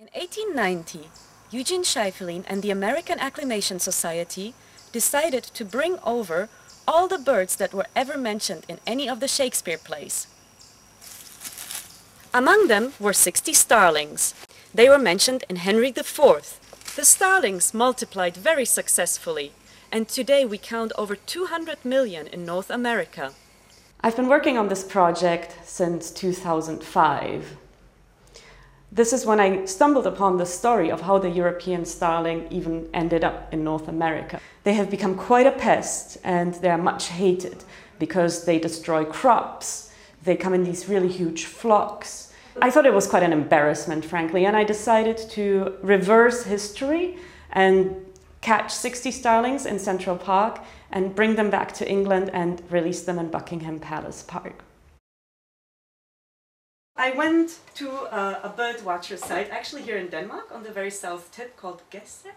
In 1890, Eugene Schieffelin and the American Acclimation Society decided to bring over all the birds that were ever mentioned in any of the Shakespeare plays. Among them were 60 starlings. They were mentioned in Henry IV. The starlings multiplied very successfully, and today we count over 200 million in North America. I've been working on this project since 2005. This is when I stumbled upon the story of how the European starling even ended up in North America. They have become quite a pest and they are much hated because they destroy crops. They come in these really huge flocks. I thought it was quite an embarrassment, frankly, and I decided to reverse history and catch 60 starlings in Central Park and bring them back to England and release them in Buckingham Palace Park. I went to a, a bird watcher site, actually here in Denmark, on the very south tip called Gedser.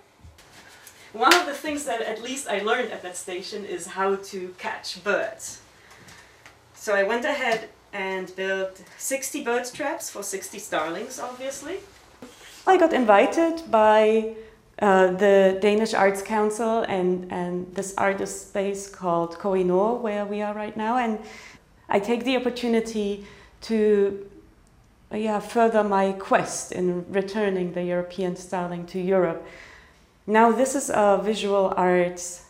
One of the things that at least I learned at that station is how to catch birds. So I went ahead and built 60 bird traps for 60 starlings, obviously. I got invited by uh, the Danish Arts Council and, and this artist space called Kohinoor, where we are right now. And I take the opportunity to uh, yeah, further my quest in returning the European starling to Europe. Now, this is a visual arts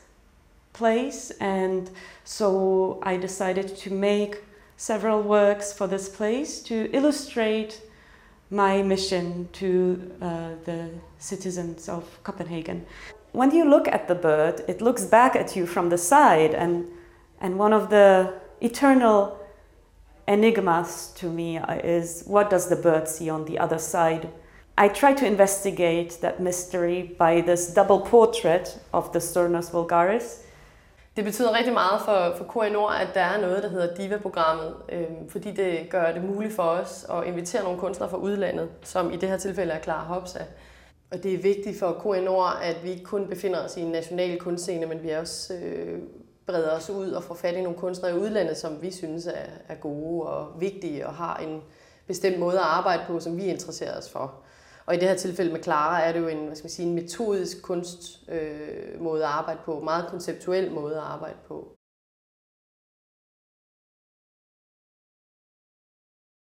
place, and so I decided to make several works for this place to illustrate my mission to uh, the citizens of Copenhagen. When you look at the bird, it looks back at you from the side, and, and one of the eternal enigmas to me is what does the bird see on the other side? I try to investigate that mystery by this double portrait of the Sternus vulgaris. Det betyder rigtig meget for, for KI Nord, at der er noget, der hedder DIVA-programmet, øh, fordi det gør det muligt for os at invitere nogle kunstnere fra udlandet, som i det her tilfælde er Clara Hopsa. Og det er vigtigt for KI Nord, at vi ikke kun befinder os i en national kunstscene, men vi også øh, breder os ud og får fat i nogle kunstnere i udlandet, som vi synes er, er gode og vigtige og har en bestemt måde at arbejde på, som vi interesserer os for. Og i det her tilfælde med Clara er det jo en, hvad skal man sige, en metodisk kunstmåde øh, måde at arbejde på, meget konceptuel måde at arbejde på.